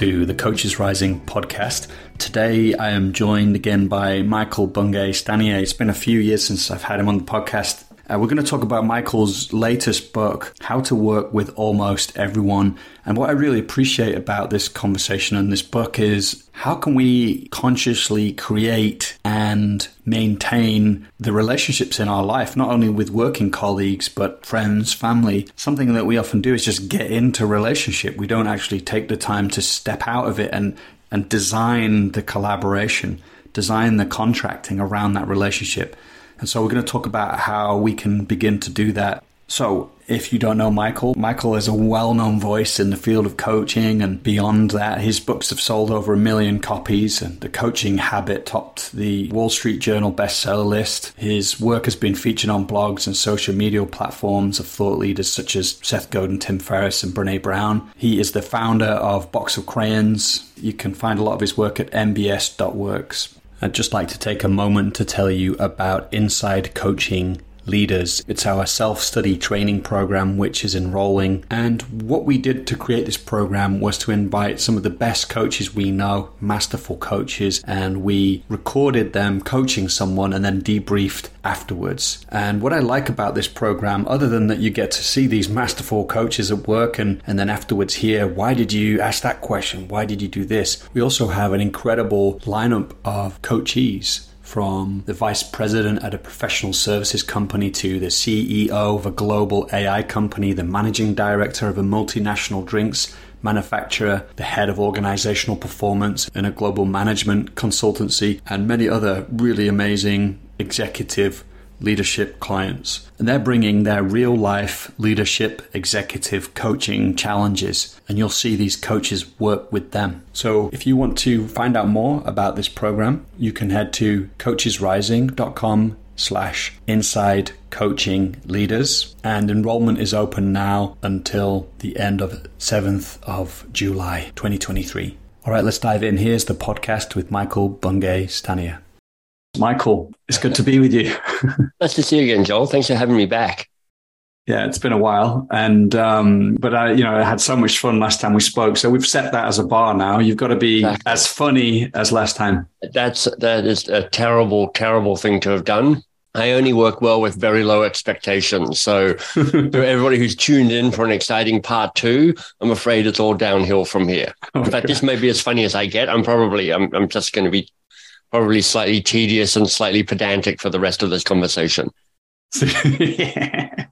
To the Coaches Rising podcast. Today I am joined again by Michael Bungay Stanier. It's been a few years since I've had him on the podcast. Uh, we're going to talk about Michael's latest book, How to Work with Almost Everyone. And what I really appreciate about this conversation and this book is how can we consciously create and maintain the relationships in our life, not only with working colleagues, but friends, family. Something that we often do is just get into relationship. We don't actually take the time to step out of it and, and design the collaboration, design the contracting around that relationship. And so we're going to talk about how we can begin to do that. So, if you don't know Michael, Michael is a well known voice in the field of coaching and beyond that. His books have sold over a million copies, and The Coaching Habit topped the Wall Street Journal bestseller list. His work has been featured on blogs and social media platforms of thought leaders such as Seth Godin, Tim Ferriss, and Brene Brown. He is the founder of Box of Crayons. You can find a lot of his work at mbs.works. I'd just like to take a moment to tell you about Inside Coaching leaders. It's our self study training program, which is enrolling. And what we did to create this program was to invite some of the best coaches we know, masterful coaches, and we recorded them coaching someone and then debriefed afterwards. And what I like about this program, other than that you get to see these masterful coaches at work and, and then afterwards hear, why did you ask that question? Why did you do this? We also have an incredible lineup of coachees from the vice president at a professional services company to the CEO of a global AI company, the managing director of a multinational drinks manufacturer, the head of organizational performance in a global management consultancy, and many other really amazing executive leadership clients. And they're bringing their real life leadership, executive coaching challenges. And you'll see these coaches work with them. So if you want to find out more about this program, you can head to coachesrising.com slash inside coaching leaders and enrollment is open now until the end of 7th of July 2023. All right, let's dive in. Here's the podcast with Michael Bungay Stanier. Michael, it's good to be with you. nice to see you again, Joel. Thanks for having me back. Yeah, it's been a while, and um, but I, you know, I had so much fun last time we spoke. So we've set that as a bar now. You've got to be exactly. as funny as last time. That's that is a terrible, terrible thing to have done. I only work well with very low expectations. So, to everybody who's tuned in for an exciting part two, I'm afraid it's all downhill from here. Okay. In fact, this may be as funny as I get. I'm probably I'm I'm just going to be probably slightly tedious and slightly pedantic for the rest of this conversation. yeah.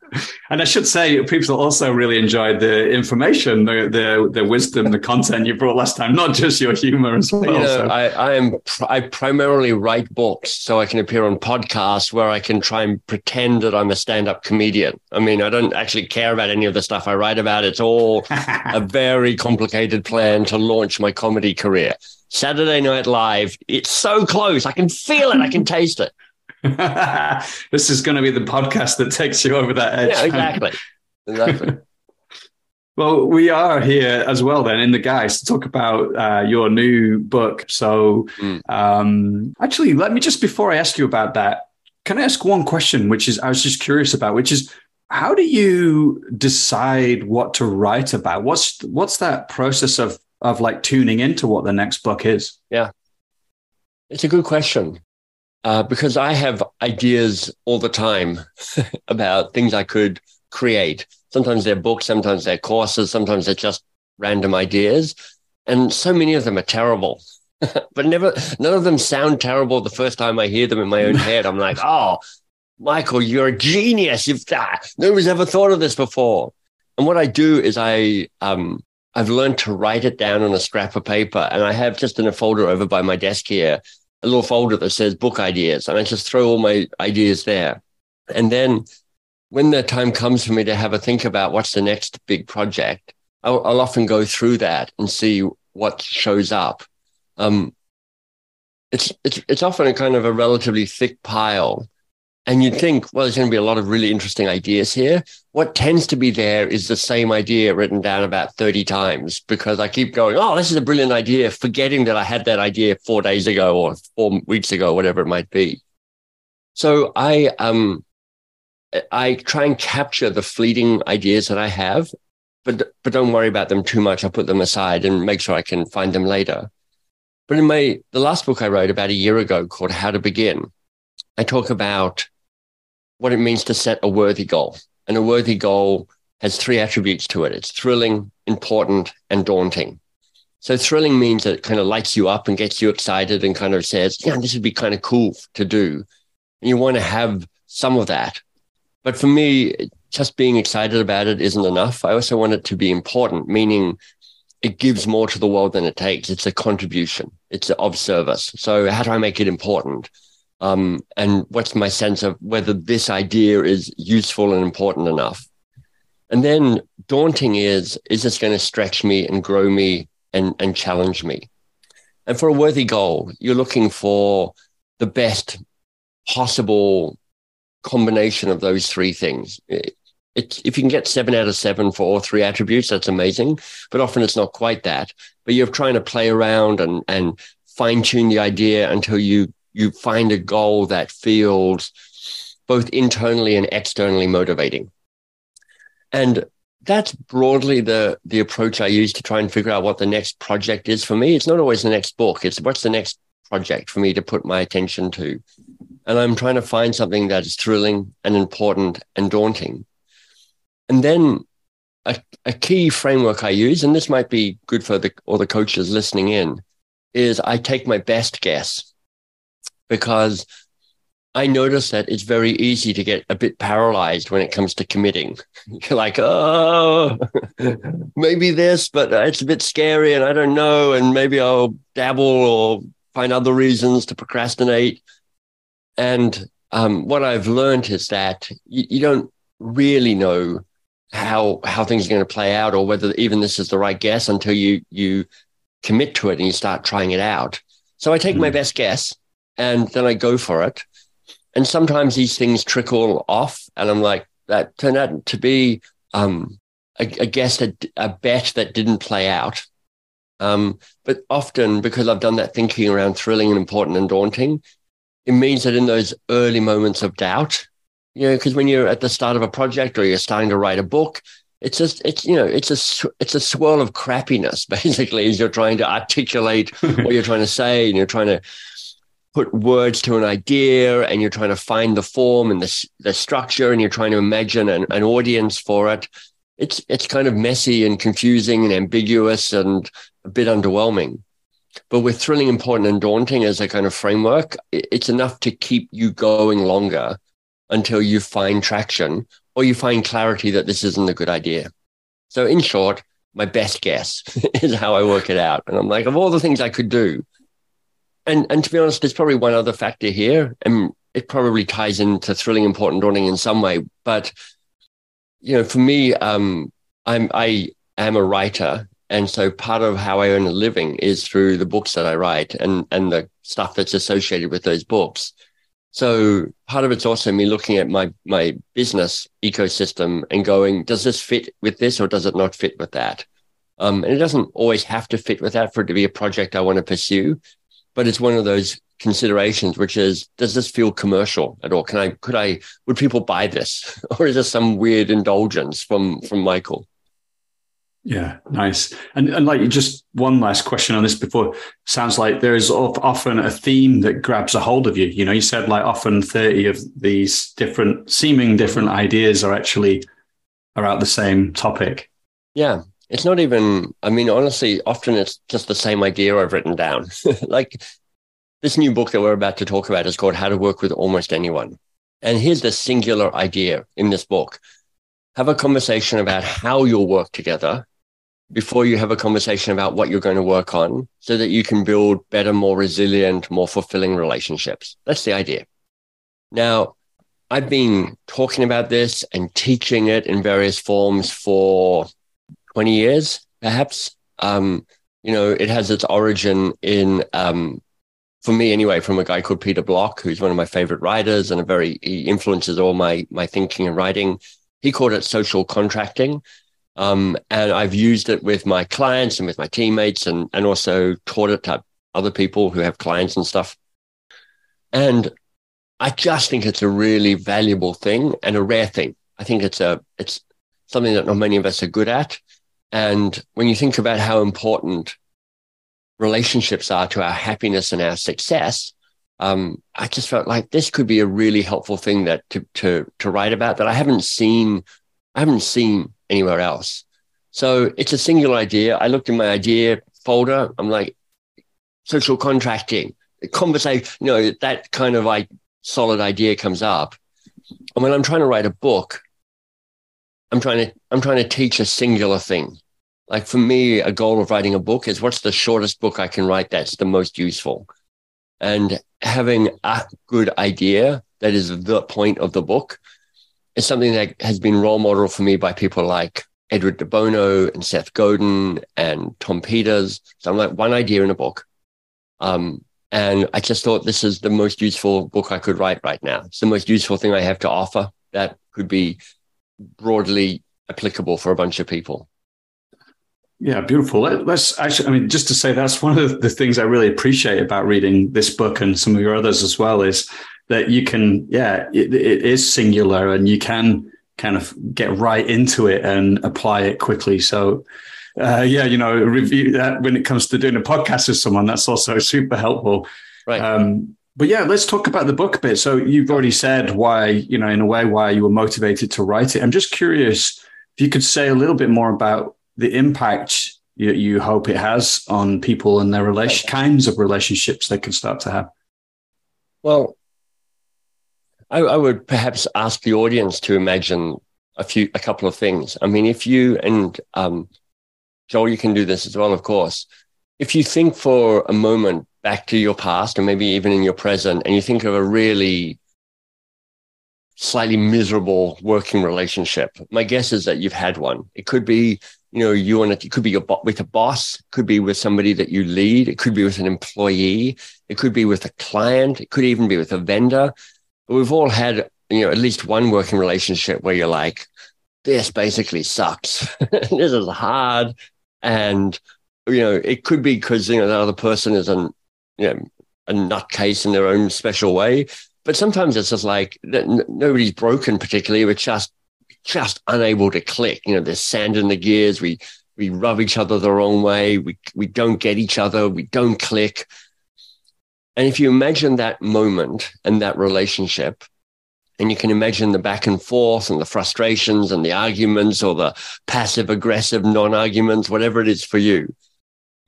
And I should say, people also really enjoyed the information, the, the the wisdom, the content you brought last time, not just your humor as well. You know, so. I, I am I primarily write books so I can appear on podcasts where I can try and pretend that I'm a stand-up comedian. I mean, I don't actually care about any of the stuff I write about. It's all a very complicated plan to launch my comedy career. Saturday Night Live. It's so close. I can feel it. I can taste it. this is going to be the podcast that takes you over that edge. Yeah, exactly. Exactly. well, we are here as well, then, in the guys to talk about uh, your new book. So, mm. um, actually, let me just before I ask you about that, can I ask one question, which is I was just curious about, which is how do you decide what to write about? What's what's that process of of like tuning into what the next book is? Yeah. It's a good question uh, because I have ideas all the time about things I could create. Sometimes they're books, sometimes they're courses, sometimes they're just random ideas. And so many of them are terrible. but never, none of them sound terrible the first time I hear them in my own head. I'm like, oh, Michael, you're a genius. You've ah, nobody's ever thought of this before. And what I do is I um, I've learned to write it down on a scrap of paper. And I have just in a folder over by my desk here, a little folder that says book ideas. And I just throw all my ideas there. And then when the time comes for me to have a think about what's the next big project, I'll, I'll often go through that and see what shows up. Um, it's, it's, it's often a kind of a relatively thick pile and you'd think, well, there's going to be a lot of really interesting ideas here. What tends to be there is the same idea written down about 30 times because I keep going, oh, this is a brilliant idea, forgetting that I had that idea four days ago or four weeks ago, whatever it might be. So I, um, I try and capture the fleeting ideas that I have, but but don't worry about them too much. I'll put them aside and make sure I can find them later. But in my the last book I wrote about a year ago called How to Begin, I talk about what it means to set a worthy goal. And a worthy goal has three attributes to it. It's thrilling, important, and daunting. So thrilling means that it kind of lights you up and gets you excited and kind of says, yeah, this would be kind of cool to do. And you want to have some of that. But for me, just being excited about it isn't enough. I also want it to be important, meaning it gives more to the world than it takes. It's a contribution. It's of service. So how do I make it important? Um, and what's my sense of whether this idea is useful and important enough? And then daunting is, is this going to stretch me and grow me and, and challenge me? And for a worthy goal, you're looking for the best possible combination of those three things. It, it, if you can get seven out of seven for all three attributes, that's amazing. But often it's not quite that. But you're trying to play around and, and fine tune the idea until you you find a goal that feels both internally and externally motivating. And that's broadly the the approach I use to try and figure out what the next project is for me. It's not always the next book. It's what's the next project for me to put my attention to. And I'm trying to find something that is thrilling and important and daunting. And then a, a key framework I use, and this might be good for the all the coaches listening in, is I take my best guess because I notice that it's very easy to get a bit paralyzed when it comes to committing. You're like, oh, maybe this, but it's a bit scary and I don't know. And maybe I'll dabble or find other reasons to procrastinate. And um, what I've learned is that you, you don't really know how how things are going to play out or whether even this is the right guess until you you commit to it and you start trying it out. So I take mm. my hmm. best guess and then I go for it. And sometimes these things trickle off, and I'm like, that turned out to be um, a, a guess, a, a bet that didn't play out. Um, but often, because I've done that thinking around thrilling and important and daunting, it means that in those early moments of doubt, you know, because when you're at the start of a project or you're starting to write a book, it's just it's you know it's a it's a swirl of crappiness basically as you're trying to articulate what you're trying to say and you're trying to put words to an idea and you're trying to find the form and the, the structure and you're trying to imagine an, an audience for it it's it's kind of messy and confusing and ambiguous and a bit underwhelming. But with thrilling important and daunting as a kind of framework it's enough to keep you going longer until you find traction or you find clarity that this isn't a good idea. So in short my best guess is how i work it out. And i'm like of all the things i could do and and to be honest, there's probably one other factor here, and it probably ties into thrilling, important, daunting in some way. But you know, for me, um, I'm I am a writer, and so part of how I earn a living is through the books that I write and and the stuff that's associated with those books. So part of it's also me looking at my my business ecosystem and going, does this fit with this or does it not fit with that? Um, and it doesn't always have to fit with that for it to be a project I want to pursue but it's one of those considerations, which is, does this feel commercial at all? Can I, could I, would people buy this? or is this some weird indulgence from, from Michael? Yeah, nice. And, and like just one last question on this before sounds like there is often a theme that grabs a hold of you. You know, you said like often 30 of these different seeming different ideas are actually about the same topic. Yeah it's not even i mean honestly often it's just the same idea i've written down. Like this new book that we're about to talk about is called how to work with almost anyone. And here's the singular idea in this book. Have a conversation about how you'll work together before you have a conversation about what you're going to work on so that you can build better more resilient more fulfilling relationships. That's the idea. Now I've been talking about this and teaching it in various forms for 20 years, perhaps. Um, you know, it has its origin in, um, for me anyway, from a guy called Peter Block, who's one of my favorite writers and a very, he influences all my, my thinking and writing. He called it social contracting. Um, and I've used it with my clients and with my teammates and, and also taught it to other people who have clients and stuff. And I just think it's a really valuable thing and a rare thing. I think it's a, it's something that not many of us are good at. And when you think about how important relationships are to our happiness and our success, um, I just felt like this could be a really helpful thing that to, to, to write about that I haven't seen, I haven't seen anywhere else. So it's a singular idea. I looked in my idea folder. I'm like, social contracting, conversation, you know, that kind of like solid idea comes up. And when I'm trying to write a book, I'm trying to, I'm trying to teach a singular thing. Like for me, a goal of writing a book is what's the shortest book I can write that's the most useful. And having a good idea that is the point of the book is something that has been role model for me by people like Edward de Bono and Seth Godin and Tom Peters. So I'm like one idea in a book. Um, and I just thought this is the most useful book I could write right now. It's the most useful thing I have to offer that could be broadly applicable for a bunch of people. Yeah, beautiful. Let's actually, I mean, just to say that's one of the things I really appreciate about reading this book and some of your others as well is that you can, yeah, it, it is singular and you can kind of get right into it and apply it quickly. So, uh, yeah, you know, review that when it comes to doing a podcast with someone, that's also super helpful. Right. Um, but yeah, let's talk about the book a bit. So you've already said why, you know, in a way, why you were motivated to write it. I'm just curious if you could say a little bit more about the impact you, you hope it has on people and their relation kinds of relationships they can start to have. Well, I, I would perhaps ask the audience to imagine a few, a couple of things. I mean, if you and um, Joel, you can do this as well, of course. If you think for a moment back to your past, and maybe even in your present, and you think of a really slightly miserable working relationship, my guess is that you've had one. It could be you know, you want it could be your, with a boss, could be with somebody that you lead, it could be with an employee, it could be with a client, it could even be with a vendor. But we've all had, you know, at least one working relationship where you're like, this basically sucks. this is hard. And, you know, it could be because, you know, the other person is an, you know, a nutcase in their own special way. But sometimes it's just like nobody's broken particularly. It's just just unable to click. You know, there's sand in the gears. We we rub each other the wrong way. We we don't get each other. We don't click. And if you imagine that moment and that relationship, and you can imagine the back and forth and the frustrations and the arguments or the passive aggressive non arguments, whatever it is for you.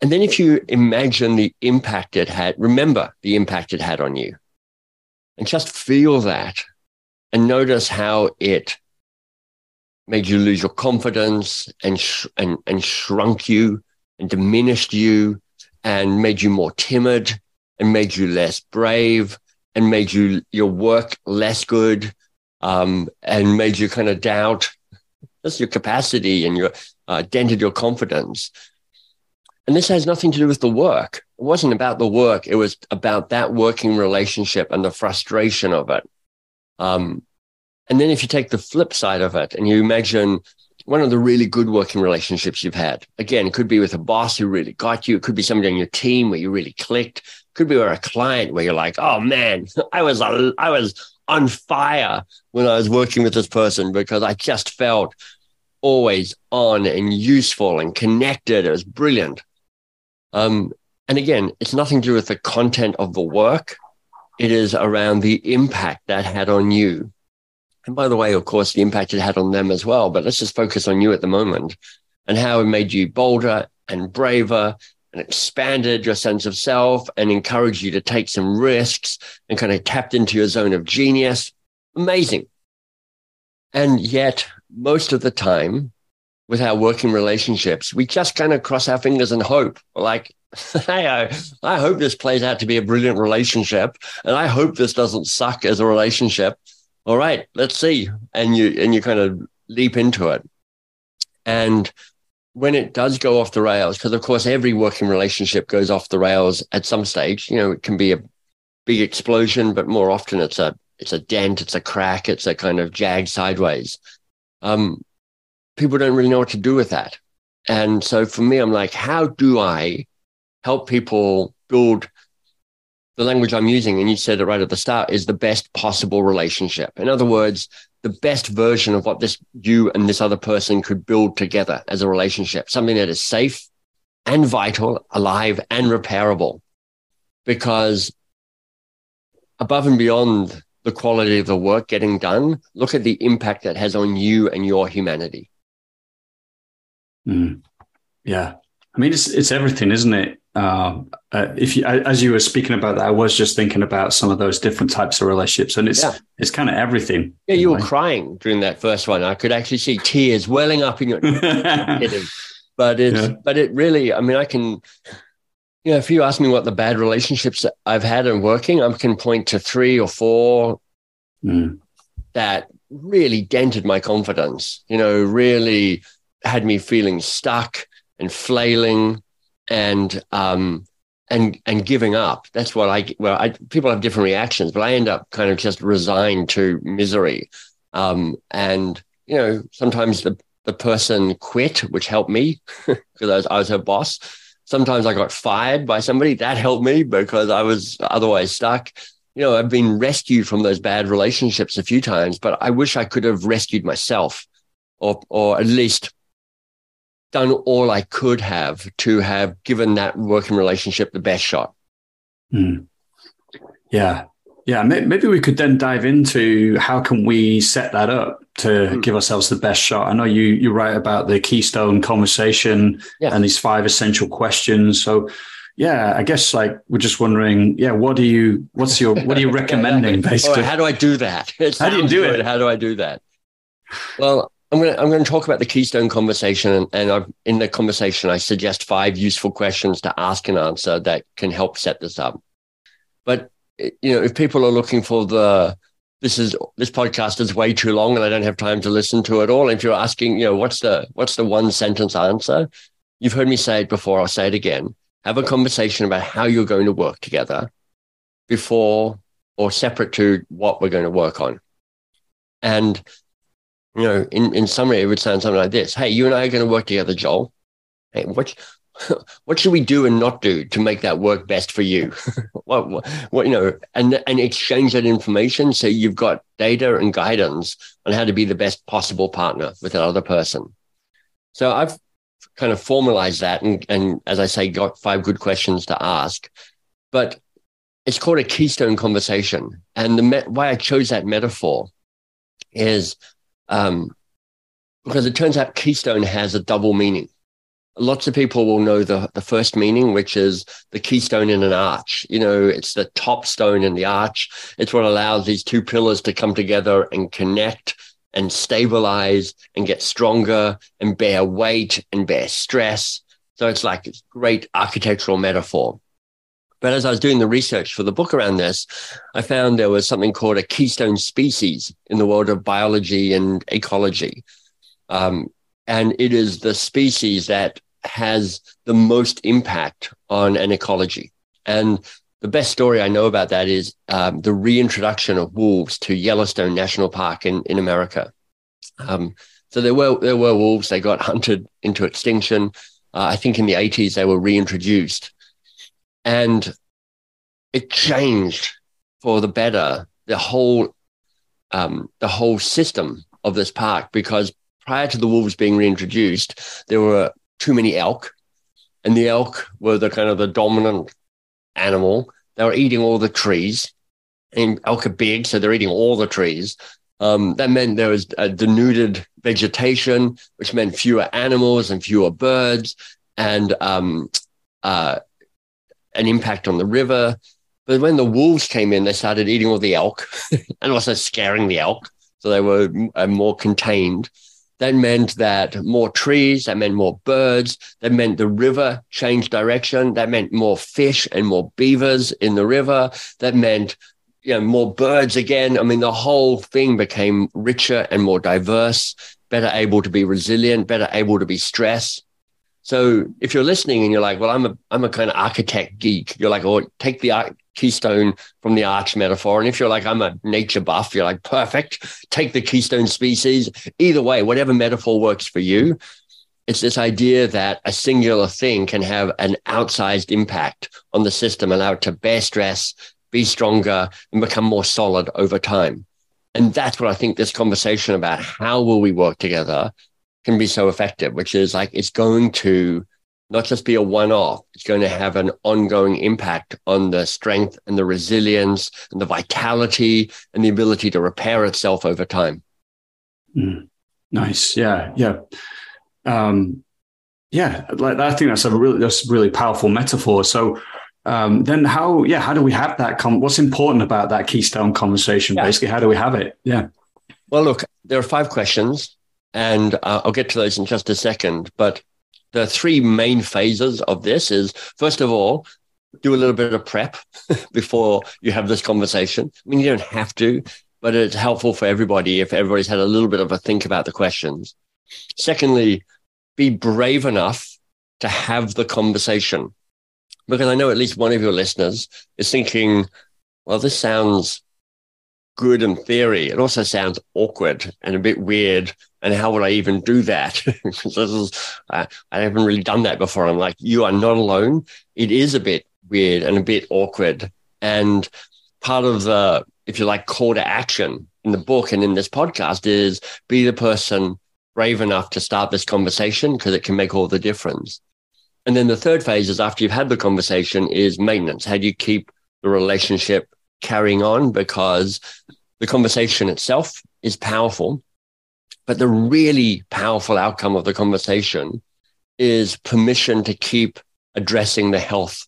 And then if you imagine the impact it had, remember the impact it had on you and just feel that and notice how it made you lose your confidence and, sh- and, and shrunk you and diminished you and made you more timid and made you less brave and made you your work less good um, and made you kind of doubt just your capacity and your uh, dented your confidence. And this has nothing to do with the work. It wasn't about the work. It was about that working relationship and the frustration of it. Um, and then if you take the flip side of it and you imagine one of the really good working relationships you've had, again, it could be with a boss who really got you. It could be somebody on your team where you really clicked. It could be with a client where you're like, oh man, I was, I was on fire when I was working with this person because I just felt always on and useful and connected. It was brilliant. Um, and again, it's nothing to do with the content of the work. It is around the impact that had on you and by the way, of course, the impact it had on them as well. But let's just focus on you at the moment and how it made you bolder and braver and expanded your sense of self and encouraged you to take some risks and kind of tapped into your zone of genius. Amazing. And yet, most of the time, with our working relationships, we just kind of cross our fingers and hope. Like, hey, I, I hope this plays out to be a brilliant relationship. And I hope this doesn't suck as a relationship all right, let's see. And you and you kind of leap into it. And when it does go off the rails, because of course every working relationship goes off the rails at some stage. You know, it can be a big explosion, but more often it's a it's a dent, it's a crack, it's a kind of jag sideways. Um, people don't really know what to do with that. And so for me, I'm like, how do I help people build the language I'm using, and you said it right at the start, is the best possible relationship. In other words, the best version of what this you and this other person could build together as a relationship, something that is safe and vital, alive and repairable. Because above and beyond the quality of the work getting done, look at the impact that has on you and your humanity. Mm. Yeah. I mean, it's, it's everything, isn't it? Uh, uh, if you, as you were speaking about that, I was just thinking about some of those different types of relationships, and it's yeah. it's kind of everything. Yeah, you were crying during that first one. I could actually see tears welling up in your. but it's yeah. but it really. I mean, I can. You know, if you ask me what the bad relationships I've had and working, I can point to three or four mm. that really dented my confidence. You know, really had me feeling stuck and flailing and um, and and giving up. That's what I well, I, people have different reactions, but I end up kind of just resigned to misery. Um, and you know, sometimes the the person quit, which helped me because I was, I was her boss. Sometimes I got fired by somebody that helped me because I was otherwise stuck. You know, I've been rescued from those bad relationships a few times, but I wish I could have rescued myself, or or at least done all I could have to have given that working relationship the best shot. Mm. Yeah. Yeah, maybe we could then dive into how can we set that up to mm. give ourselves the best shot. I know you you write about the keystone conversation yeah. and these five essential questions. So, yeah, I guess like we're just wondering, yeah, what do you what's your what are you recommending basically? how do I do that? how do you do good. it? How do I do that? Well, I'm going to I'm going to talk about the Keystone conversation, and, and I've, in the conversation, I suggest five useful questions to ask and answer that can help set this up. But you know, if people are looking for the this is this podcast is way too long and I don't have time to listen to it all. If you're asking, you know, what's the what's the one sentence answer? You've heard me say it before. I'll say it again. Have a conversation about how you're going to work together before or separate to what we're going to work on. And you know, in, in summary, it would sound something like this. Hey, you and I are going to work together, Joel. Hey, what, what should we do and not do to make that work best for you? what, what, what, you know, and, and exchange that information. So you've got data and guidance on how to be the best possible partner with that other person. So I've kind of formalized that. And, and as I say, got five good questions to ask, but it's called a keystone conversation. And the me- why I chose that metaphor is um, because it turns out keystone has a double meaning. Lots of people will know the, the first meaning, which is the keystone in an arch. You know, it's the top stone in the arch. It's what allows these two pillars to come together and connect and stabilize and get stronger and bear weight and bear stress. So it's like a great architectural metaphor. But as I was doing the research for the book around this, I found there was something called a keystone species in the world of biology and ecology. Um, and it is the species that has the most impact on an ecology. And the best story I know about that is um, the reintroduction of wolves to Yellowstone National Park in, in America. Um, so there were there were wolves. They got hunted into extinction. Uh, I think in the 80s they were reintroduced. And it changed for the better the whole um, the whole system of this park because prior to the wolves being reintroduced, there were too many elk, and the elk were the kind of the dominant animal. They were eating all the trees, and elk are big, so they're eating all the trees. Um, that meant there was a denuded vegetation, which meant fewer animals and fewer birds, and um, uh, an impact on the river. But when the wolves came in, they started eating all the elk and also scaring the elk. So they were uh, more contained. That meant that more trees, that meant more birds, that meant the river changed direction, that meant more fish and more beavers in the river, that meant you know, more birds again. I mean, the whole thing became richer and more diverse, better able to be resilient, better able to be stressed. So if you're listening and you're like, well, I'm a I'm a kind of architect geek, you're like, oh, take the keystone from the arch metaphor. And if you're like, I'm a nature buff, you're like, perfect. Take the keystone species. Either way, whatever metaphor works for you. It's this idea that a singular thing can have an outsized impact on the system, allow it to bear stress, be stronger, and become more solid over time. And that's what I think this conversation about how will we work together can be so effective, which is like it's going to not just be a one off, it's going to have an ongoing impact on the strength and the resilience and the vitality and the ability to repair itself over time. Mm. Nice. Yeah. Yeah. Um, yeah. Like, I think that's a really, that's a really powerful metaphor. So, um, then how, yeah, how do we have that? Com- what's important about that keystone conversation? Yeah. Basically, how do we have it? Yeah. Well, look, there are five questions and uh, I'll get to those in just a second. But the three main phases of this is first of all, do a little bit of prep before you have this conversation. I mean, you don't have to, but it's helpful for everybody if everybody's had a little bit of a think about the questions. Secondly, be brave enough to have the conversation. Because I know at least one of your listeners is thinking, well, this sounds good in theory. It also sounds awkward and a bit weird. And how would I even do that? this is, uh, I haven't really done that before. I'm like, you are not alone. It is a bit weird and a bit awkward. And part of the, if you like, call to action in the book and in this podcast is be the person brave enough to start this conversation because it can make all the difference. And then the third phase is after you've had the conversation is maintenance. How do you keep the relationship carrying on because the conversation itself is powerful. But the really powerful outcome of the conversation is permission to keep addressing the health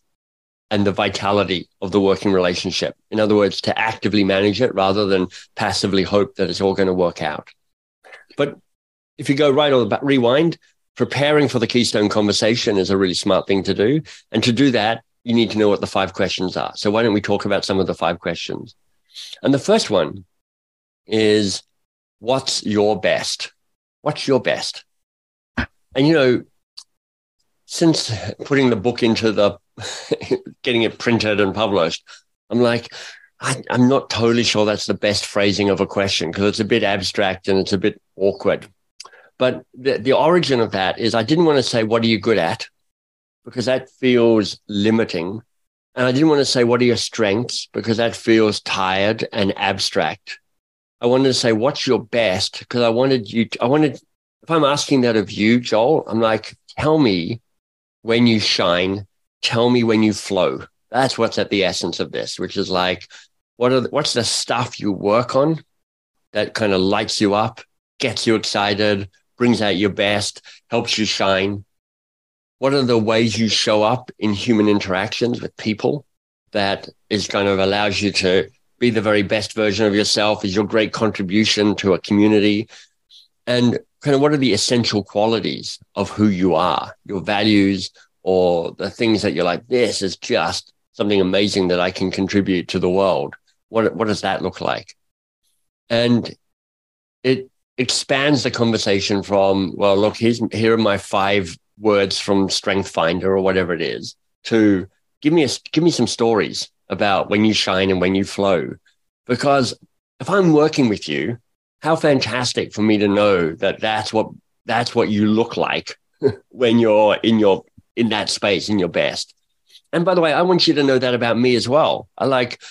and the vitality of the working relationship. In other words, to actively manage it rather than passively hope that it's all going to work out. But if you go right on the rewind, preparing for the keystone conversation is a really smart thing to do. And to do that, you need to know what the five questions are. So why don't we talk about some of the five questions? And the first one is what's your best? What's your best? And you know, since putting the book into the getting it printed and published, I'm like, I, am not totally sure that's the best phrasing of a question because it's a bit abstract and it's a bit awkward. But the, the origin of that is I didn't want to say, What are you good at? because that feels limiting. And I didn't want to say, what are your strengths? Because that feels tired and abstract. I wanted to say, what's your best? Because I wanted you, to, I wanted, if I'm asking that of you, Joel, I'm like, tell me when you shine, tell me when you flow. That's what's at the essence of this, which is like, what are the, what's the stuff you work on that kind of lights you up, gets you excited, brings out your best, helps you shine? what are the ways you show up in human interactions with people that is kind of allows you to be the very best version of yourself is your great contribution to a community. And kind of what are the essential qualities of who you are? Your values or the things that you're like this is just something amazing that i can contribute to the world. What, what does that look like? And it expands the conversation from well look here's here are my five words from Strength Finder or whatever it is to give me a give me some stories about when you shine and when you flow. Because if I'm working with you, how fantastic for me to know that that's what that's what you look like when you're in your in that space in your best. And by the way, I want you to know that about me as well. I like,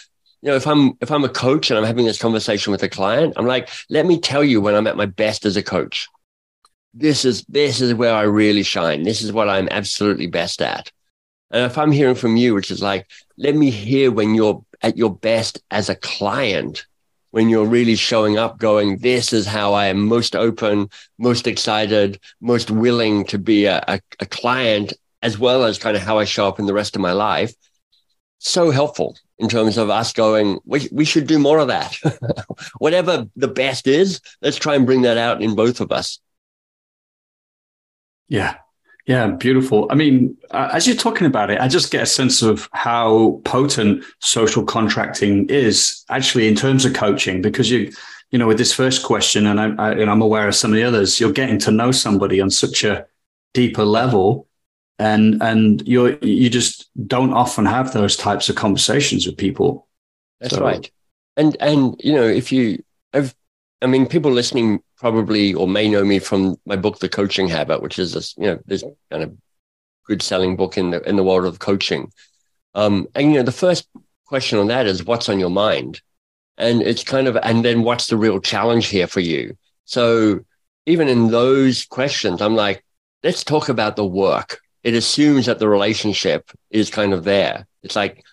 you know, if I'm if I'm a coach and I'm having this conversation with a client, I'm like, let me tell you when I'm at my best as a coach this is this is where I really shine. This is what I'm absolutely best at. And if I'm hearing from you, which is like, let me hear when you're at your best as a client, when you're really showing up, going, this is how I am most open, most excited, most willing to be a, a, a client, as well as kind of how I show up in the rest of my life. So helpful in terms of us going, we, we should do more of that. Whatever the best is, let's try and bring that out in both of us. Yeah. Yeah, beautiful. I mean, uh, as you're talking about it, I just get a sense of how potent social contracting is actually in terms of coaching, because you, you know, with this first question, and, I, I, and I'm aware of some of the others, you're getting to know somebody on such a deeper level, and and you you just don't often have those types of conversations with people. That's so. right. And and you know, if you, I've, I mean, people listening probably or may know me from my book, The Coaching Habit, which is this, you know, this kind of good selling book in the in the world of coaching. Um, and you know, the first question on that is what's on your mind? And it's kind of, and then what's the real challenge here for you? So even in those questions, I'm like, let's talk about the work. It assumes that the relationship is kind of there. It's like,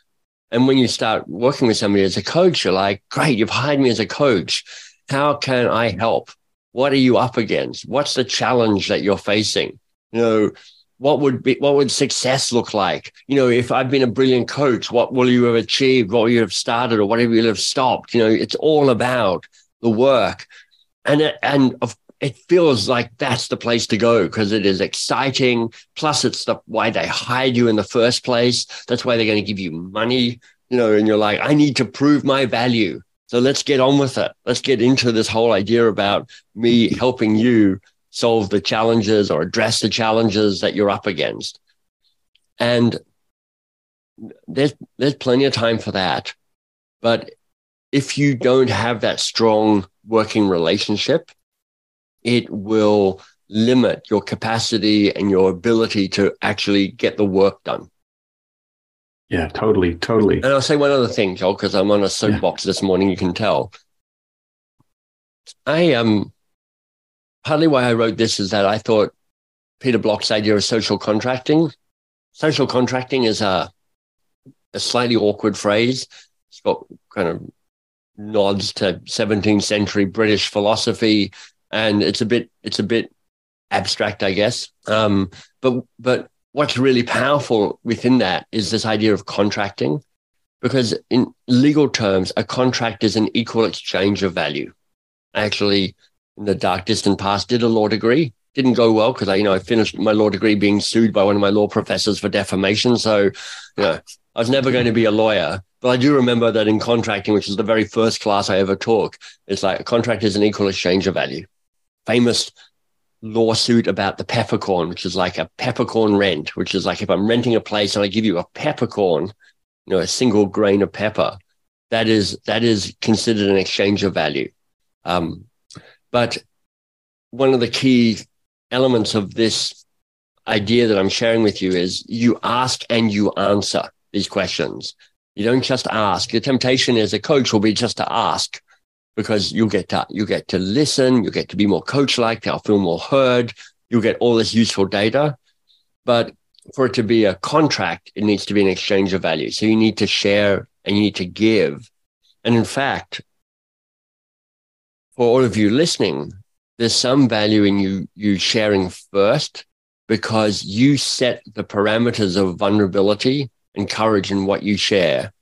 and when you start working with somebody as a coach, you're like, great, you've hired me as a coach. How can I help? What are you up against? What's the challenge that you're facing? You know, what would be what would success look like? You know, if I've been a brilliant coach, what will you have achieved? What will you have started, or whatever you have stopped? You know, it's all about the work, and and of it feels like that's the place to go because it is exciting. Plus, it's the why they hired you in the first place. That's why they're going to give you money, you know, and you're like, I need to prove my value. So let's get on with it. Let's get into this whole idea about me helping you solve the challenges or address the challenges that you're up against. And there's there's plenty of time for that. But if you don't have that strong working relationship, it will limit your capacity and your ability to actually get the work done. Yeah, totally, totally. And I'll say one other thing, Joel, because I'm on a soapbox yeah. this morning, you can tell. I um partly why I wrote this is that I thought Peter Block's idea of social contracting. Social contracting is a a slightly awkward phrase. It's got kind of nods to 17th century British philosophy and it's a bit it's a bit abstract, I guess. Um, but but what's really powerful within that is this idea of contracting, because in legal terms, a contract is an equal exchange of value. I Actually, in the dark distant past, did a law degree. Didn't go well because I, you know, I finished my law degree being sued by one of my law professors for defamation. So, you know, I was never going to be a lawyer. But I do remember that in contracting, which is the very first class I ever took, it's like a contract is an equal exchange of value famous lawsuit about the peppercorn, which is like a peppercorn rent, which is like if I'm renting a place and I give you a peppercorn, you know, a single grain of pepper, that is that is considered an exchange of value. Um, but one of the key elements of this idea that I'm sharing with you is you ask and you answer these questions. You don't just ask. The temptation as a coach will be just to ask because you get to you get to listen, you get to be more coach-like, they'll feel more heard, you get all this useful data. But for it to be a contract, it needs to be an exchange of value. So you need to share and you need to give. And in fact, for all of you listening, there's some value in you you sharing first because you set the parameters of vulnerability and courage in what you share.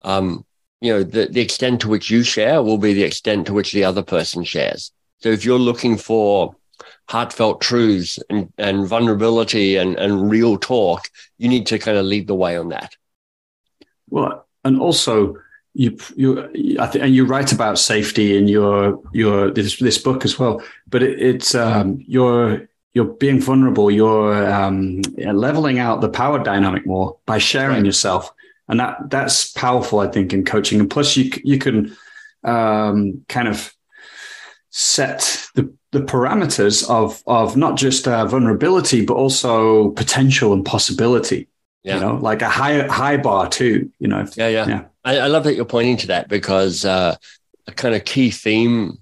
Um, you know, the, the extent to which you share will be the extent to which the other person shares. So if you're looking for heartfelt truths and, and vulnerability and, and real talk, you need to kind of lead the way on that. Well, and also you you I think and you write about safety in your your this this book as well. But it, it's um, you're you're being vulnerable. You're um, leveling out the power dynamic more by sharing right. yourself and that that's powerful, I think, in coaching. And plus, you you can um, kind of set the the parameters of of not just uh, vulnerability, but also potential and possibility. Yeah. You know, like a high high bar too. You know. Yeah, yeah. yeah. I, I love that you're pointing to that because uh, a kind of key theme,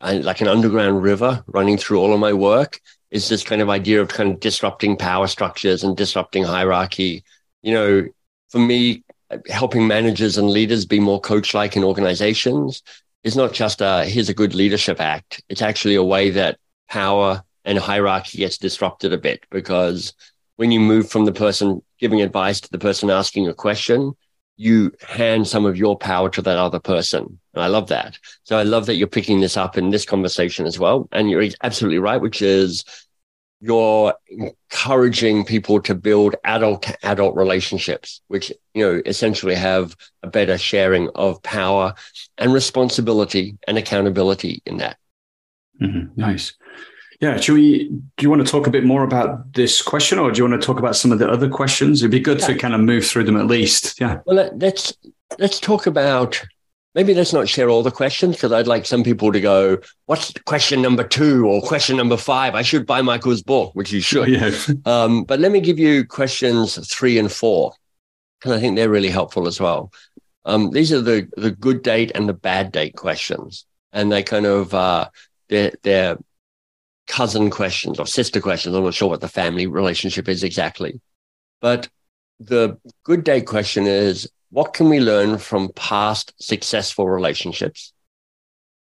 and like an underground river running through all of my work, is this kind of idea of kind of disrupting power structures and disrupting hierarchy. You know, for me, helping managers and leaders be more coach like in organizations is not just a here's a good leadership act. It's actually a way that power and hierarchy gets disrupted a bit because when you move from the person giving advice to the person asking a question, you hand some of your power to that other person. And I love that. So I love that you're picking this up in this conversation as well. And you're absolutely right, which is you're encouraging people to build adult to adult relationships, which, you know, essentially have a better sharing of power and responsibility and accountability in that. Mm-hmm. Nice. Yeah. Should we, do you want to talk a bit more about this question or do you want to talk about some of the other questions? It'd be good yeah. to kind of move through them at least. Yeah. Well, let's, let's talk about maybe let's not share all the questions because I'd like some people to go, what's question number two or question number five? I should buy Michael's book, which you should. Yeah. um, but let me give you questions three and four because I think they're really helpful as well. Um, these are the the good day and the bad day questions, and they kind of uh, they're, they're cousin questions or sister questions. I'm not sure what the family relationship is exactly, but the good day question is what can we learn from past successful relationships?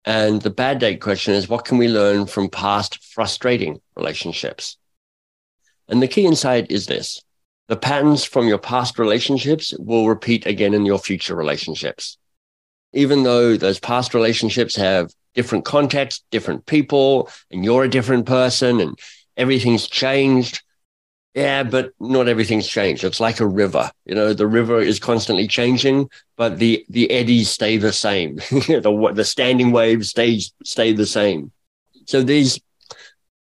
And the bad day question is what can we learn from past frustrating relationships? And the key insight is this the patterns from your past relationships will repeat again in your future relationships. Even though those past relationships have different contexts, different people, and you're a different person and everything's changed, yeah, but not everything's changed. It's like a river. You know, the river is constantly changing, but the the eddies stay the same. the the standing waves stay stay the same. So these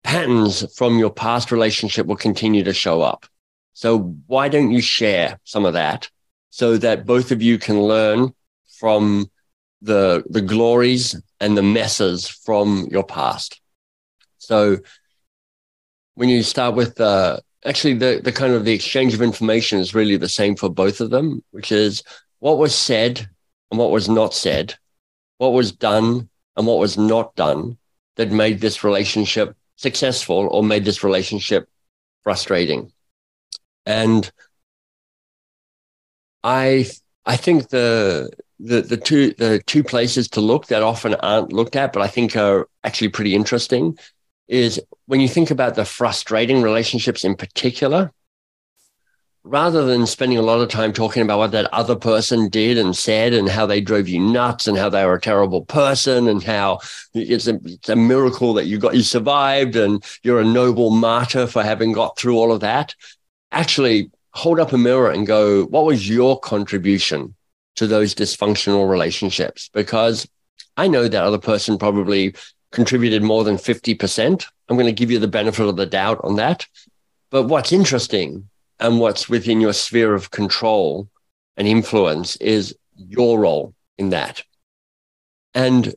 patterns from your past relationship will continue to show up. So why don't you share some of that so that both of you can learn from the the glories and the messes from your past. So when you start with uh, actually the, the kind of the exchange of information is really the same for both of them, which is what was said and what was not said, what was done and what was not done that made this relationship successful or made this relationship frustrating. And I I think the the the two the two places to look that often aren't looked at, but I think are actually pretty interesting is when you think about the frustrating relationships in particular, rather than spending a lot of time talking about what that other person did and said and how they drove you nuts and how they were a terrible person and how it's a, it's a miracle that you got you survived and you're a noble martyr for having got through all of that actually hold up a mirror and go what was your contribution to those dysfunctional relationships? Because i know that other person probably contributed more than 50%. I'm going to give you the benefit of the doubt on that. But what's interesting and what's within your sphere of control and influence is your role in that. And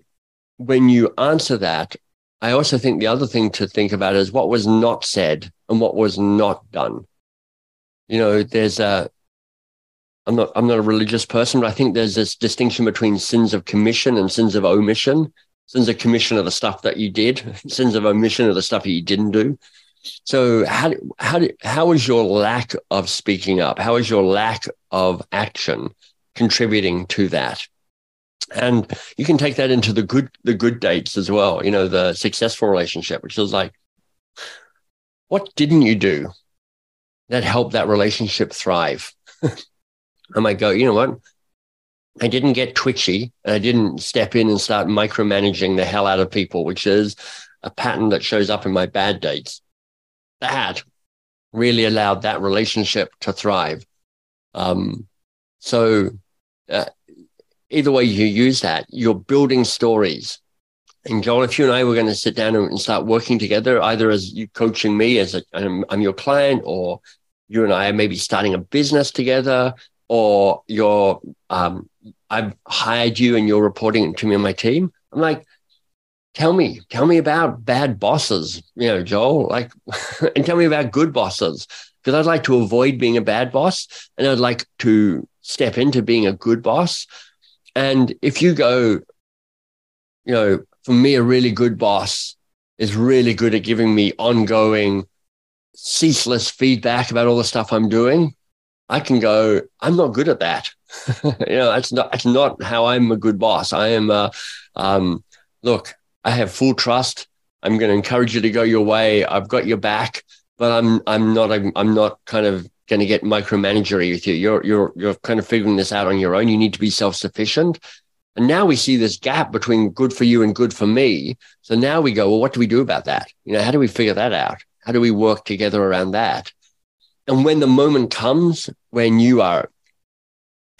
when you answer that, I also think the other thing to think about is what was not said and what was not done. You know, there's a, I'm not, I'm not a religious person, but I think there's this distinction between sins of commission and sins of omission sins of commission of the stuff that you did, sins of omission of the stuff that you didn't do. So how how how is your lack of speaking up? How is your lack of action contributing to that? And you can take that into the good the good days as well. You know, the successful relationship, which is like, what didn't you do that helped that relationship thrive? I might go, you know what? I didn't get twitchy I didn't step in and start micromanaging the hell out of people, which is a pattern that shows up in my bad days. That really allowed that relationship to thrive. Um, so, uh, either way you use that, you're building stories. And Joel, if you and I were going to sit down and start working together, either as you coaching me as a, I'm, I'm your client, or you and I are maybe starting a business together, or you're um, I've hired you and you're reporting to me on my team. I'm like, tell me, tell me about bad bosses, you know, Joel, like, and tell me about good bosses. Because I'd like to avoid being a bad boss and I'd like to step into being a good boss. And if you go, you know, for me, a really good boss is really good at giving me ongoing, ceaseless feedback about all the stuff I'm doing. I can go, I'm not good at that. you know, that's not that's not how I'm a good boss. I am uh, um, look, I have full trust. I'm going to encourage you to go your way. I've got your back, but I'm I'm not I'm, I'm not kind of going to get micromanagery with you. You're you're you're kind of figuring this out on your own. You need to be self sufficient. And now we see this gap between good for you and good for me. So now we go, well, what do we do about that? You know, how do we figure that out? How do we work together around that? And when the moment comes when you are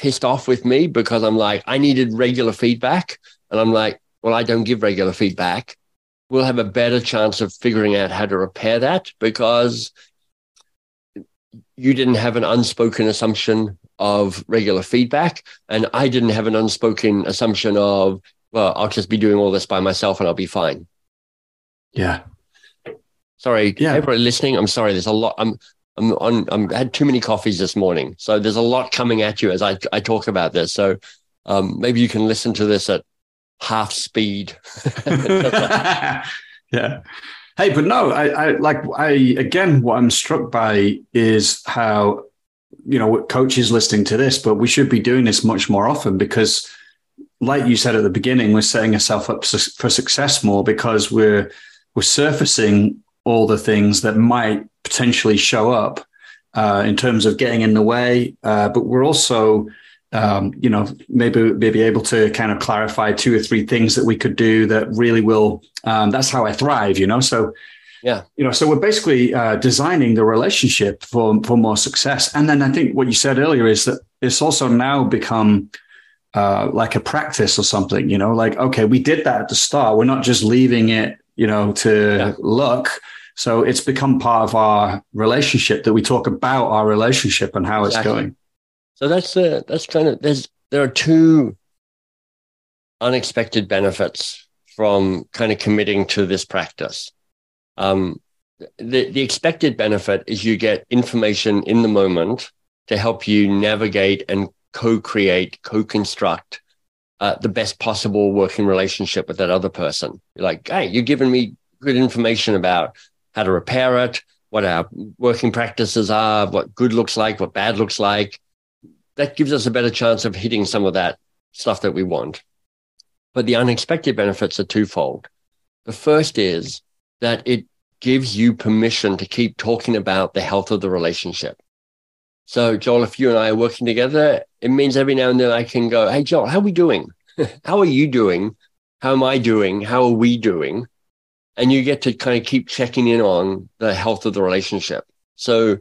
pissed off with me because I'm like, I needed regular feedback. And I'm like, well, I don't give regular feedback. We'll have a better chance of figuring out how to repair that because you didn't have an unspoken assumption of regular feedback. And I didn't have an unspoken assumption of, well, I'll just be doing all this by myself and I'll be fine. Yeah. Sorry, yeah. everybody listening. I'm sorry. There's a lot. I'm I'm on. I'm had too many coffees this morning, so there's a lot coming at you as I I talk about this. So Um, maybe you can listen to this at half speed. yeah. Hey, but no, I, I like I again what I'm struck by is how you know coaches listening to this, but we should be doing this much more often because like you said at the beginning, we're setting ourselves up for success more because we're we're surfacing all the things that might potentially show up uh, in terms of getting in the way, uh, but we're also um, you know, maybe maybe able to kind of clarify two or three things that we could do that really will. Um, that's how I thrive, you know. So, yeah, you know, so we're basically uh, designing the relationship for for more success. And then I think what you said earlier is that it's also now become uh, like a practice or something. You know, like okay, we did that at the start. We're not just leaving it, you know, to yeah. look. So it's become part of our relationship that we talk about our relationship and how exactly. it's going. So that's the that's kind of there's there are two unexpected benefits from kind of committing to this practice. Um, the the expected benefit is you get information in the moment to help you navigate and co-create, co-construct uh, the best possible working relationship with that other person. You're like, hey, you're giving me good information about how to repair it, what our working practices are, what good looks like, what bad looks like that gives us a better chance of hitting some of that stuff that we want. But the unexpected benefits are twofold. The first is that it gives you permission to keep talking about the health of the relationship. So, Joel, if you and I are working together, it means every now and then I can go, Hey, Joel, how are we doing? how are you doing? How am I doing? How are we doing? And you get to kind of keep checking in on the health of the relationship. So,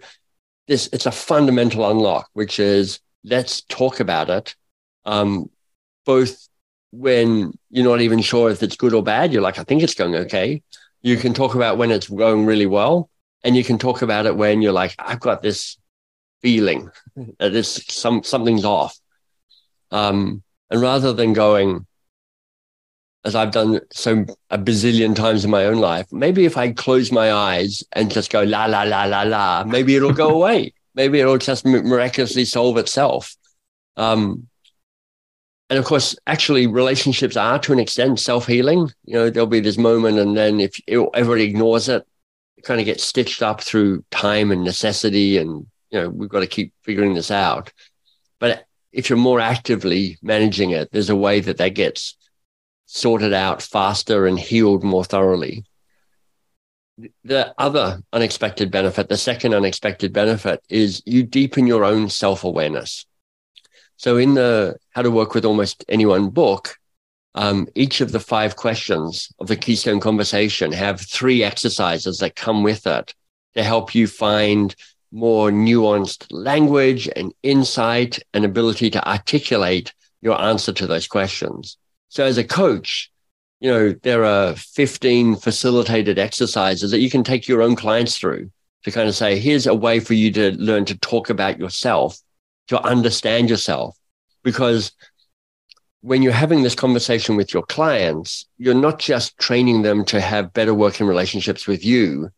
this it's a fundamental unlock, which is let's talk about it. Um, both when you're not even sure if it's good or bad, you're like, I think it's going okay. You can talk about when it's going really well, and you can talk about it when you're like, I've got this feeling that this some something's off. Um, and rather than going, as I've done so a bazillion times in my own life, maybe if I close my eyes and just go la la la la la, maybe it'll go away maybe it'll just miraculously solve itself. Um, and of course, actually, relationships are to an extent self healing. You know, there'll be this moment, and then if everybody ignores it, it kind of gets stitched up through time and necessity. And, you know, we've got to keep figuring this out. But if you're more actively managing it, there's a way that that gets sorted out faster and healed more thoroughly the other unexpected benefit, the second unexpected benefit is you deepen your own self awareness. So, in the How to Work with Almost Anyone book, um, each of the five questions of the Keystone Conversation have three exercises that come with it to help you find more nuanced language and insight and ability to articulate your answer to those questions. So, as a coach, you know, there are 15 facilitated exercises that you can take your own clients through to kind of say, here's a way for you to learn to talk about yourself, to understand yourself. Because when you're having this conversation with your clients, you're not just training them to have better working relationships with you.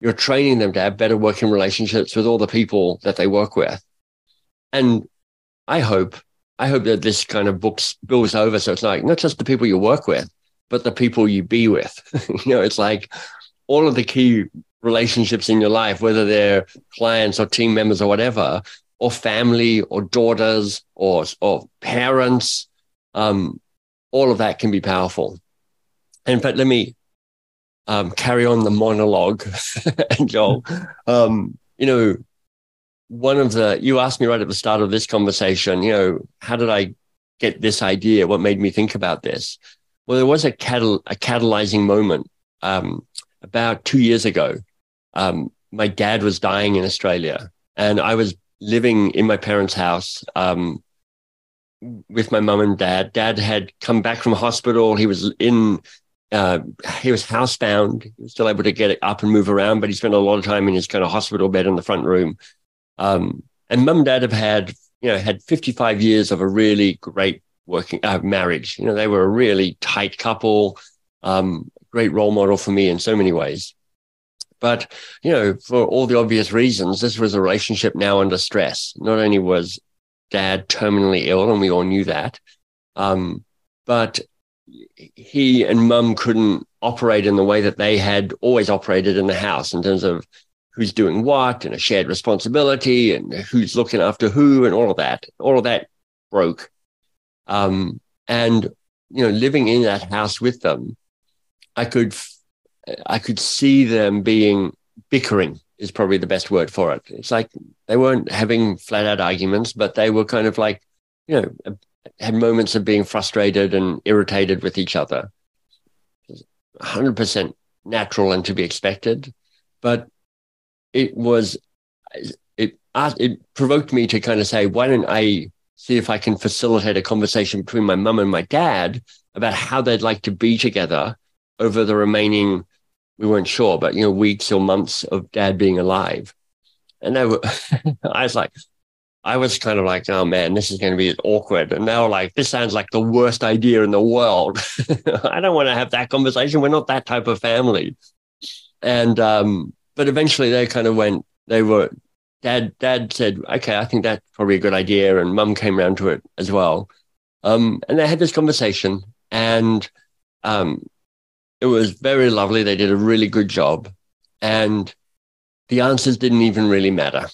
You're training them to have better working relationships with all the people that they work with. And I hope, I hope that this kind of book spills over. So it's like not just the people you work with, but the people you be with. you know, it's like all of the key relationships in your life, whether they're clients or team members or whatever, or family or daughters or, or parents, um, all of that can be powerful. In fact, let me um, carry on the monologue, Joel. Um, you know, one of the, you asked me right at the start of this conversation, you know, how did I get this idea? What made me think about this? Well, there was a, catal- a catalyzing moment um, about two years ago. Um, my dad was dying in Australia, and I was living in my parents' house um, with my mum and dad. Dad had come back from hospital. He was in, uh, he was housebound. He was still able to get up and move around, but he spent a lot of time in his kind of hospital bed in the front room. Um, and mum and dad have had, you know, had 55 years of a really great working uh, marriage. You know, they were a really tight couple, um, great role model for me in so many ways. But, you know, for all the obvious reasons, this was a relationship now under stress. Not only was dad terminally ill, and we all knew that, Um, but he and mum couldn't operate in the way that they had always operated in the house in terms of who's doing what and a shared responsibility and who's looking after who and all of that. All of that broke. Um, and, you know, living in that house with them, I could, I could see them being bickering is probably the best word for it. It's like they weren't having flat out arguments, but they were kind of like, you know, had moments of being frustrated and irritated with each other. 100% natural and to be expected. But it was, it, it provoked me to kind of say, why don't I see if I can facilitate a conversation between my mum and my dad about how they'd like to be together over the remaining, we weren't sure, but, you know, weeks or months of dad being alive. And were, I was like, I was kind of like, oh man, this is going to be awkward. And now, like, this sounds like the worst idea in the world. I don't want to have that conversation. We're not that type of family. And, um, but eventually they kind of went, they were, dad, dad said, okay, I think that's probably a good idea. And mum came around to it as well. Um, and they had this conversation and, um, it was very lovely. They did a really good job and the answers didn't even really matter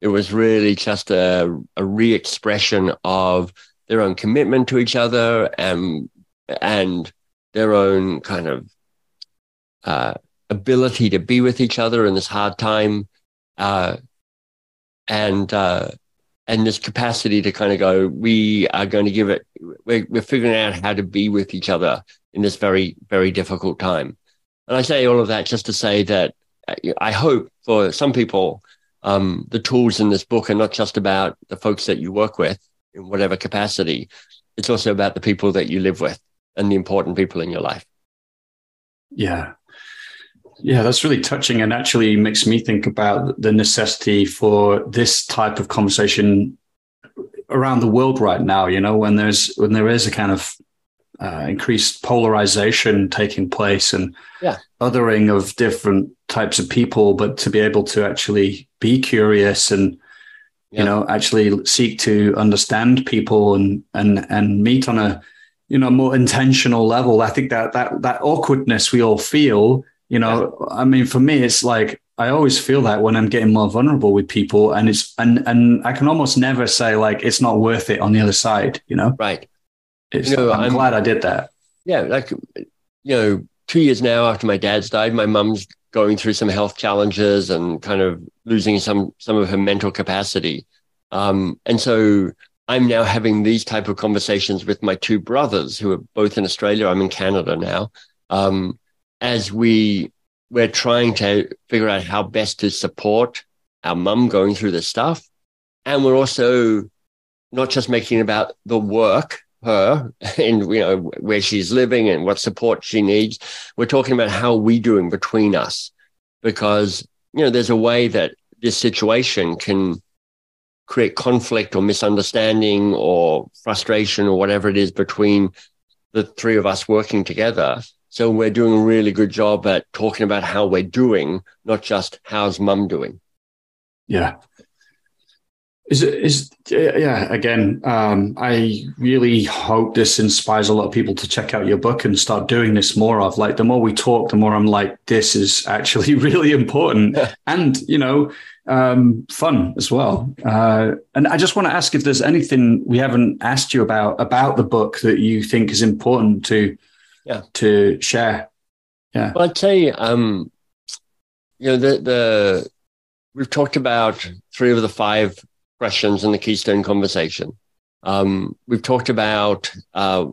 it was really just a, a re-expression of their own commitment to each other and and their own kind of uh, ability to be with each other in this hard time, uh, and uh, and this capacity to kind of go, we are going to give it. We're, we're figuring out how to be with each other in this very very difficult time. And I say all of that just to say that uh, I hope for some people um, the tools in this book are not just about the folks that you work with in whatever capacity. It's also about the people that you live with and the important people in your life. Yeah. Yeah, that's really touching and actually makes me think about the necessity for this type of conversation around the world right now, you know, when there's when there is a kind of uh, increased polarization taking place and yeah. othering of different types of people, but to be able to actually be curious and yeah. you know actually seek to understand people and and and meet on a you know more intentional level. I think that that that awkwardness we all feel, you know, yeah. I mean, for me, it's like I always feel that when I'm getting more vulnerable with people, and it's and and I can almost never say like it's not worth it on the other side, you know. Right. It's, you know, I'm, I'm glad I did that. Yeah, like you know, two years now after my dad's died, my mum's going through some health challenges and kind of losing some some of her mental capacity. Um, and so I'm now having these type of conversations with my two brothers who are both in Australia. I'm in Canada now. Um, as we we're trying to figure out how best to support our mum going through this stuff, and we're also not just making about the work her and you know where she's living and what support she needs. We're talking about how we doing between us because you know there's a way that this situation can create conflict or misunderstanding or frustration or whatever it is between the three of us working together so we're doing a really good job at talking about how we're doing not just how's mum doing yeah is is yeah? Again, um, I really hope this inspires a lot of people to check out your book and start doing this more of. Like, the more we talk, the more I'm like, this is actually really important, and you know, um, fun as well. Uh, and I just want to ask if there's anything we haven't asked you about about the book that you think is important to yeah to share. Yeah, well, I'd say um, you know the the we've talked about three of the five questions in the Keystone conversation. Um, we've talked about uh,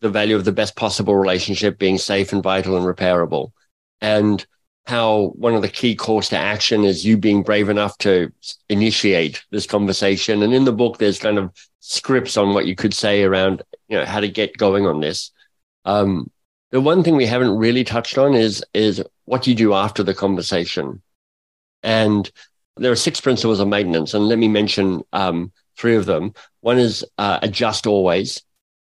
the value of the best possible relationship being safe and vital and repairable, and how one of the key calls to action is you being brave enough to initiate this conversation. And in the book, there's kind of scripts on what you could say around, you know, how to get going on this. Um, the one thing we haven't really touched on is is what you do after the conversation, and there are six principles of maintenance, and let me mention um, three of them. One is uh, adjust always,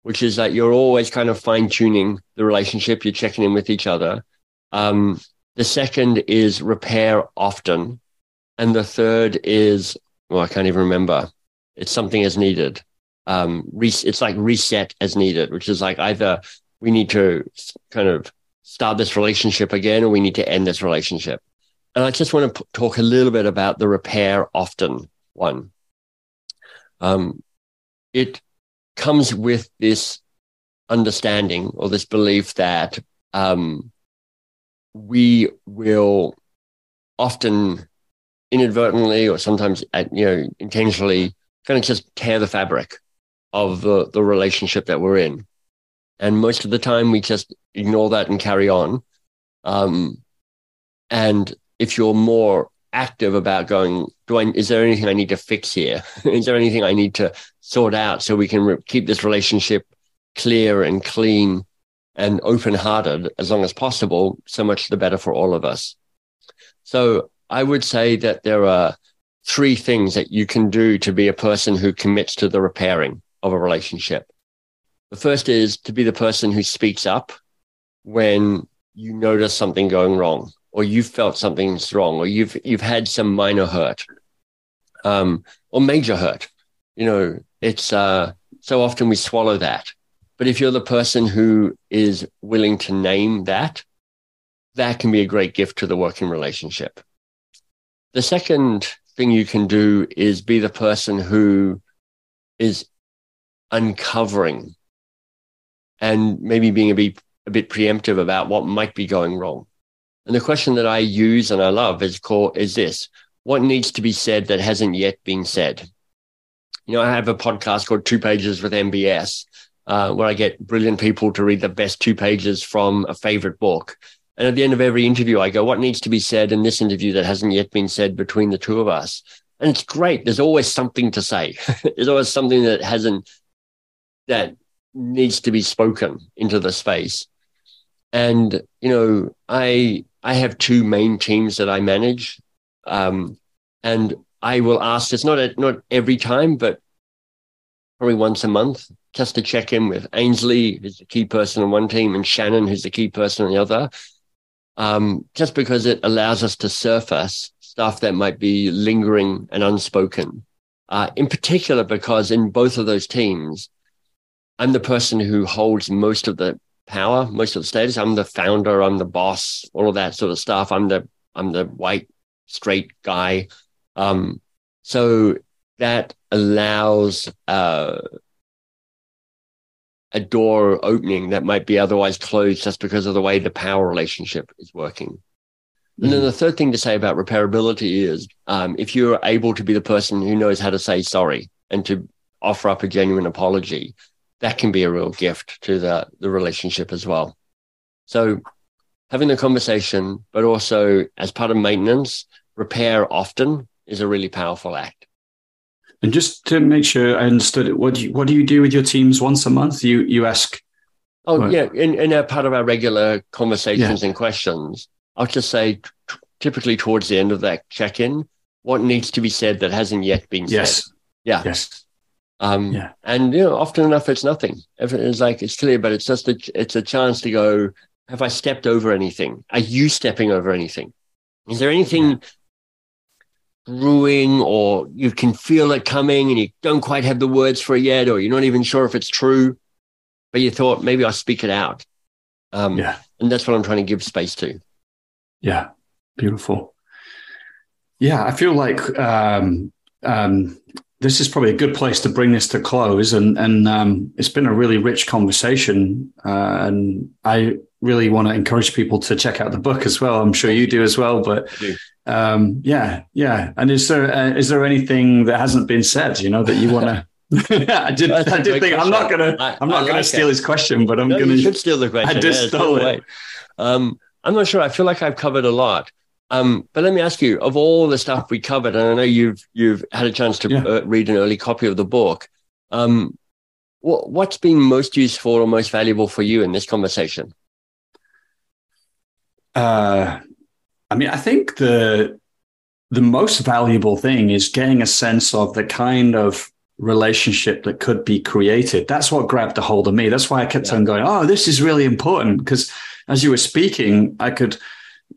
which is that you're always kind of fine tuning the relationship, you're checking in with each other. Um, the second is repair often. And the third is, well, I can't even remember. It's something as needed. um, it's like reset as needed, which is like either we need to kind of start this relationship again or we need to end this relationship. And I just want to p- talk a little bit about the repair often one. Um, it comes with this understanding or this belief that um, we will often inadvertently or sometimes at, you know intentionally kind of just tear the fabric of the, the relationship that we're in and most of the time we just ignore that and carry on um, and if you're more active about going do i is there anything i need to fix here is there anything i need to sort out so we can re- keep this relationship clear and clean and open hearted as long as possible, so much the better for all of us. So I would say that there are three things that you can do to be a person who commits to the repairing of a relationship. The first is to be the person who speaks up when you notice something going wrong or you've felt something's wrong or you've you've had some minor hurt um, or major hurt. You know, it's uh, so often we swallow that but if you're the person who is willing to name that, that can be a great gift to the working relationship. The second thing you can do is be the person who is uncovering and maybe being a bit, a bit preemptive about what might be going wrong. And the question that I use and I love is called is this: What needs to be said that hasn't yet been said? You know, I have a podcast called Two Pages with MBS, uh, where I get brilliant people to read the best two pages from a favorite book. And at the end of every interview, I go, what needs to be said in this interview that hasn't yet been said between the two of us? And it's great. There's always something to say. There's always something that hasn't, that needs to be spoken into the space. And, you know, I, I have two main teams that I manage. Um, and I will ask, it's not, a, not every time, but probably once a month just to check in with Ainsley, who's the key person on one team, and Shannon, who's the key person on the other, um, just because it allows us to surface stuff that might be lingering and unspoken. Uh, in particular, because in both of those teams, I'm the person who holds most of the power, most of the status. I'm the founder, I'm the boss, all of that sort of stuff. I'm the I'm the white straight guy. Um, so that allows uh, a door opening that might be otherwise closed just because of the way the power relationship is working. Mm-hmm. And then mm-hmm. the third thing to say about repairability is um, if you're able to be the person who knows how to say sorry and to offer up a genuine apology, that can be a real gift to the, the relationship as well. So having the conversation, but also as part of maintenance, repair often is a really powerful act. And just to make sure I understood it, what do you, what do you do with your teams once a month? You you ask. Oh what? yeah, in in a part of our regular conversations yeah. and questions, I'll just say, t- typically towards the end of that check in, what needs to be said that hasn't yet been said. yes. said. Yeah. Yes. Um, yeah. And you know, often enough, it's nothing. It's like it's clear, but it's just a, it's a chance to go. Have I stepped over anything? Are you stepping over anything? Is there anything yeah brewing or you can feel it coming and you don't quite have the words for it yet or you're not even sure if it's true but you thought maybe i'll speak it out um, yeah and that's what i'm trying to give space to yeah beautiful yeah i feel like um, um, this is probably a good place to bring this to close and and um, it's been a really rich conversation uh, and i really want to encourage people to check out the book as well i'm sure you do as well but um, yeah, yeah. And is there uh, is there anything that hasn't been said? You know that you want to. I did. I did think question. I'm not gonna. I, am not I gonna like steal it. his question, but I'm no, gonna. You should steal the question. I just stole it. Um, I'm not sure. I feel like I've covered a lot. Um, but let me ask you: of all the stuff we covered, and I know you've you've had a chance to yeah. uh, read an early copy of the book. Um, what, what's been most useful or most valuable for you in this conversation? Uh, I mean, I think the the most valuable thing is getting a sense of the kind of relationship that could be created. That's what grabbed a hold of me. That's why I kept yeah. on going, oh, this is really important. Because as you were speaking, I could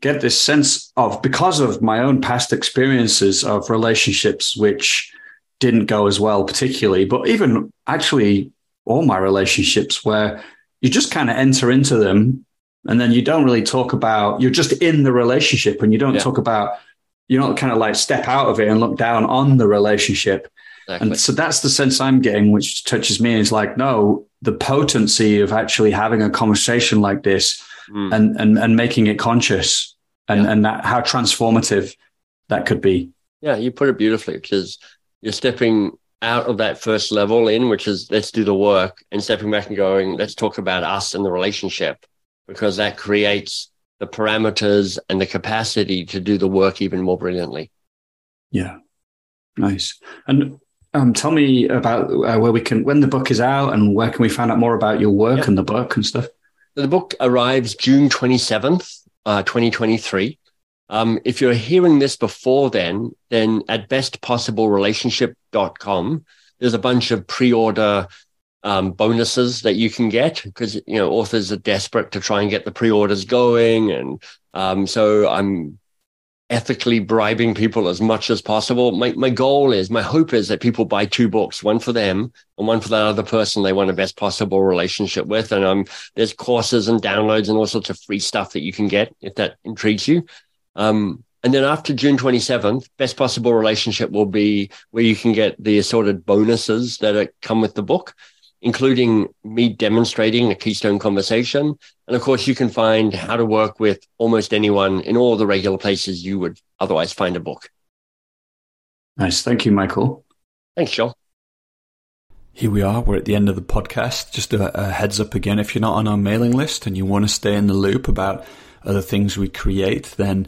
get this sense of, because of my own past experiences of relationships, which didn't go as well, particularly, but even actually all my relationships where you just kind of enter into them and then you don't really talk about, you're just in the relationship and you don't yeah. talk about, you don't kind of like step out of it and look down on the relationship. Exactly. And so that's the sense I'm getting, which touches me is like, no, the potency of actually having a conversation like this mm. and, and, and making it conscious and, yeah. and that how transformative that could be. Yeah, you put it beautifully because you're stepping out of that first level in, which is let's do the work, and stepping back and going, let's talk about us and the relationship, because that creates the parameters and the capacity to do the work even more brilliantly. Yeah, nice. And um, tell me about uh, where we can, when the book is out, and where can we find out more about your work and the book and stuff. The book arrives June twenty seventh, uh, twenty twenty three. Um, if you're hearing this before then, then at bestpossiblerelationship.com, there's a bunch of pre-order um, bonuses that you can get because you know authors are desperate to try and get the pre-orders going, and um, so I'm ethically bribing people as much as possible. My my goal is, my hope is that people buy two books, one for them and one for that other person they want a best possible relationship with. And um, there's courses and downloads and all sorts of free stuff that you can get if that intrigues you. Um, and then after June 27th, best possible relationship will be where you can get the assorted bonuses that come with the book, including me demonstrating a keystone conversation. And of course, you can find how to work with almost anyone in all the regular places you would otherwise find a book. Nice. Thank you, Michael. Thanks, Joel. Here we are. We're at the end of the podcast. Just a, a heads up again if you're not on our mailing list and you want to stay in the loop about other things we create, then